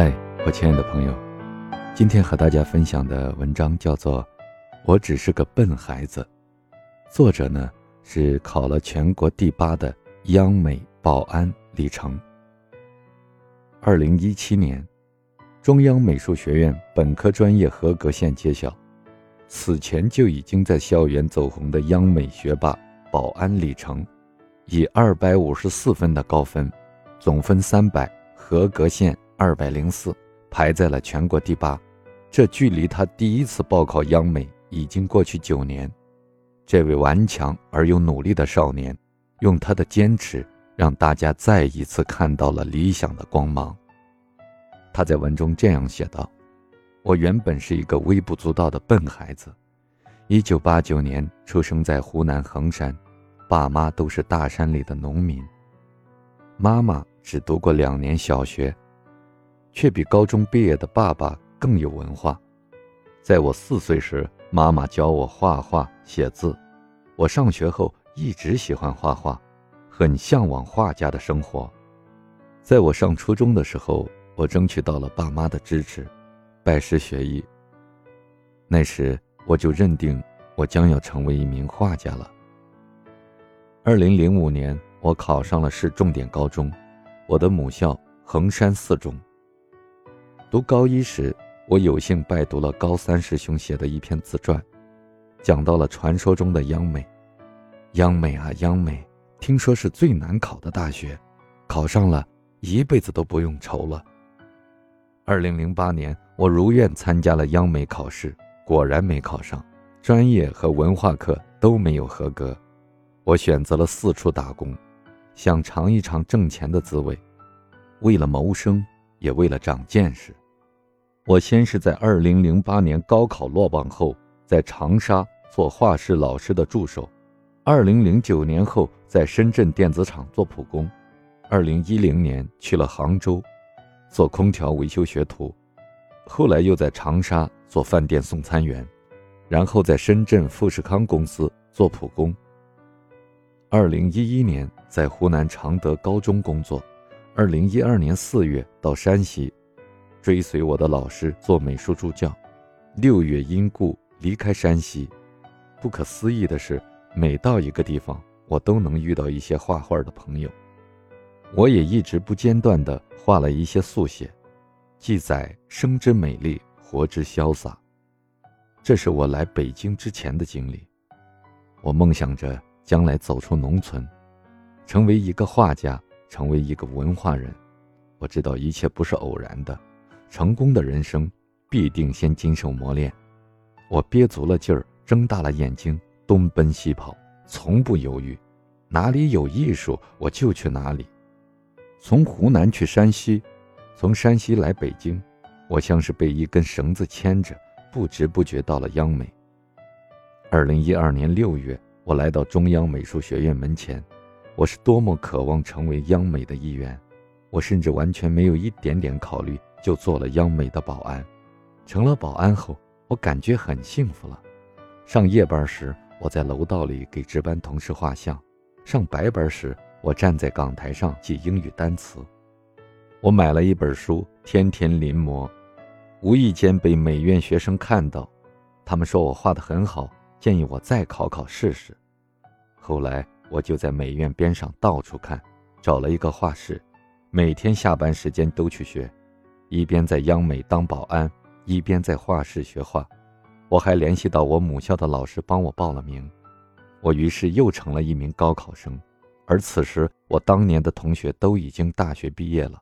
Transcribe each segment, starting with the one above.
嗨，我亲爱的朋友，今天和大家分享的文章叫做《我只是个笨孩子》，作者呢是考了全国第八的央美保安李成。二零一七年，中央美术学院本科专业合格线揭晓，此前就已经在校园走红的央美学霸保安李成，以二百五十四分的高分，总分三百，合格线。二百零四，排在了全国第八，这距离他第一次报考央美已经过去九年。这位顽强而又努力的少年，用他的坚持，让大家再一次看到了理想的光芒。他在文中这样写道：“我原本是一个微不足道的笨孩子，一九八九年出生在湖南衡山，爸妈都是大山里的农民，妈妈只读过两年小学。”却比高中毕业的爸爸更有文化。在我四岁时，妈妈教我画画、写字。我上学后一直喜欢画画，很向往画家的生活。在我上初中的时候，我争取到了爸妈的支持，拜师学艺。那时我就认定我将要成为一名画家了。二零零五年，我考上了市重点高中，我的母校衡山四中。读高一时，我有幸拜读了高三师兄写的一篇自传，讲到了传说中的央美。央美啊，央美，听说是最难考的大学，考上了一辈子都不用愁了。二零零八年，我如愿参加了央美考试，果然没考上，专业和文化课都没有合格。我选择了四处打工，想尝一尝挣钱的滋味，为了谋生。也为了长见识，我先是在二零零八年高考落榜后，在长沙做画室老师的助手，二零零九年后在深圳电子厂做普工，二零一零年去了杭州，做空调维修学徒，后来又在长沙做饭店送餐员，然后在深圳富士康公司做普工。二零一一年在湖南常德高中工作。二零一二年四月到山西，追随我的老师做美术助教。六月因故离开山西。不可思议的是，每到一个地方，我都能遇到一些画画的朋友。我也一直不间断地画了一些速写，记载生之美丽，活之潇洒。这是我来北京之前的经历。我梦想着将来走出农村，成为一个画家。成为一个文化人，我知道一切不是偶然的，成功的人生必定先经受磨练。我憋足了劲儿，睁大了眼睛，东奔西跑，从不犹豫，哪里有艺术我就去哪里。从湖南去山西，从山西来北京，我像是被一根绳子牵着，不知不觉到了央美。二零一二年六月，我来到中央美术学院门前。我是多么渴望成为央美的一员，我甚至完全没有一点点考虑，就做了央美的保安。成了保安后，我感觉很幸福了。上夜班时，我在楼道里给值班同事画像；上白班时，我站在岗台上记英语单词。我买了一本书，天天临摹，无意间被美院学生看到，他们说我画得很好，建议我再考考试试。后来。我就在美院边上到处看，找了一个画室，每天下班时间都去学，一边在央美当保安，一边在画室学画。我还联系到我母校的老师帮我报了名，我于是又成了一名高考生。而此时，我当年的同学都已经大学毕业了，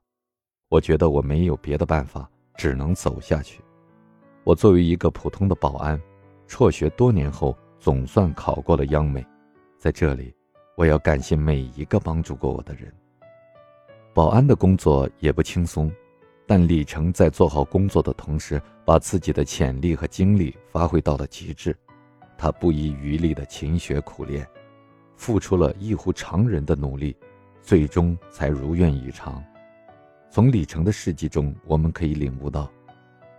我觉得我没有别的办法，只能走下去。我作为一个普通的保安，辍学多年后，总算考过了央美，在这里。我要感谢每一个帮助过我的人。保安的工作也不轻松，但李成在做好工作的同时，把自己的潜力和精力发挥到了极致。他不遗余力的勤学苦练，付出了异乎常人的努力，最终才如愿以偿。从李成的事迹中，我们可以领悟到：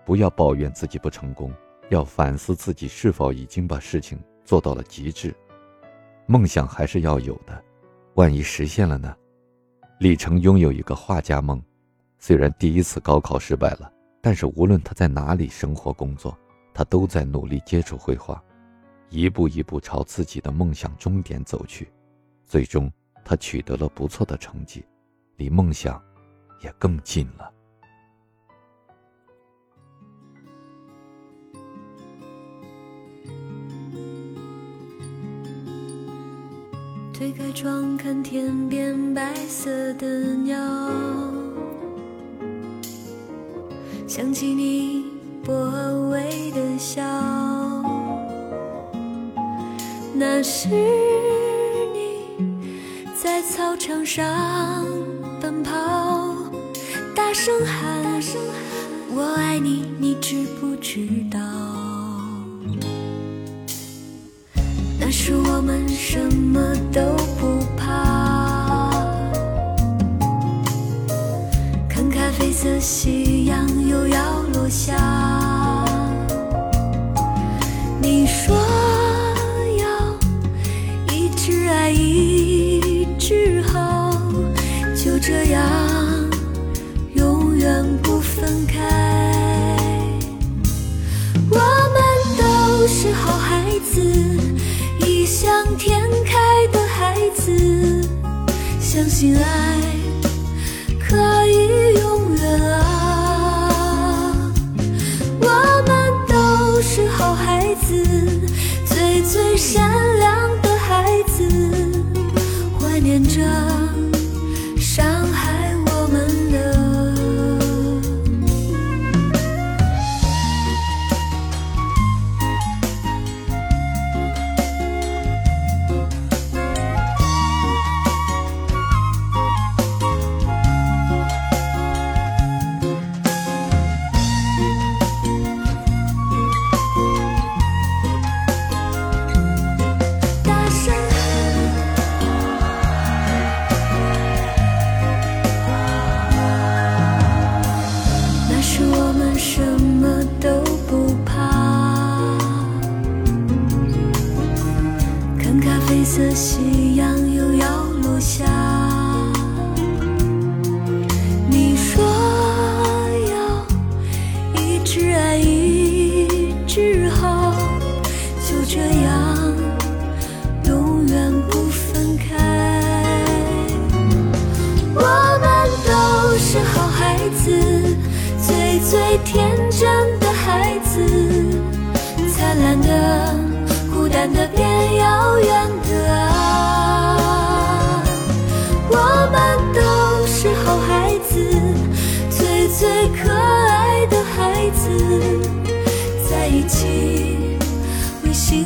不要抱怨自己不成功，要反思自己是否已经把事情做到了极致。梦想还是要有的，万一实现了呢？李成拥有一个画家梦，虽然第一次高考失败了，但是无论他在哪里生活工作，他都在努力接触绘画，一步一步朝自己的梦想终点走去。最终，他取得了不错的成绩，离梦想也更近了。推开窗，看天边白色的鸟，想起你薄微的笑，那是你在操场上奔跑，大声喊“声喊我爱你”，你知不知道？那是我们什么都是好孩子。异想天开的孩子，相信爱可以永远啊！我们都是好孩子，最最善良心。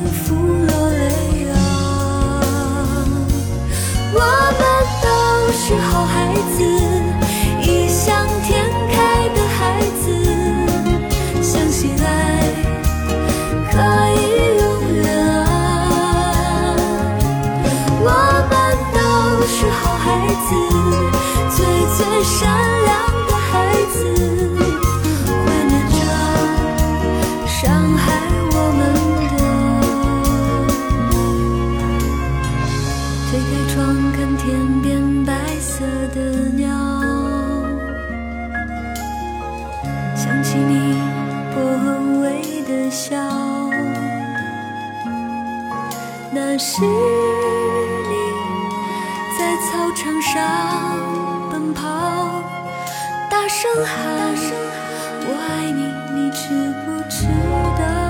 幸福落泪啊！我们都是好孩子，大声喊“我爱你”，你知不知道？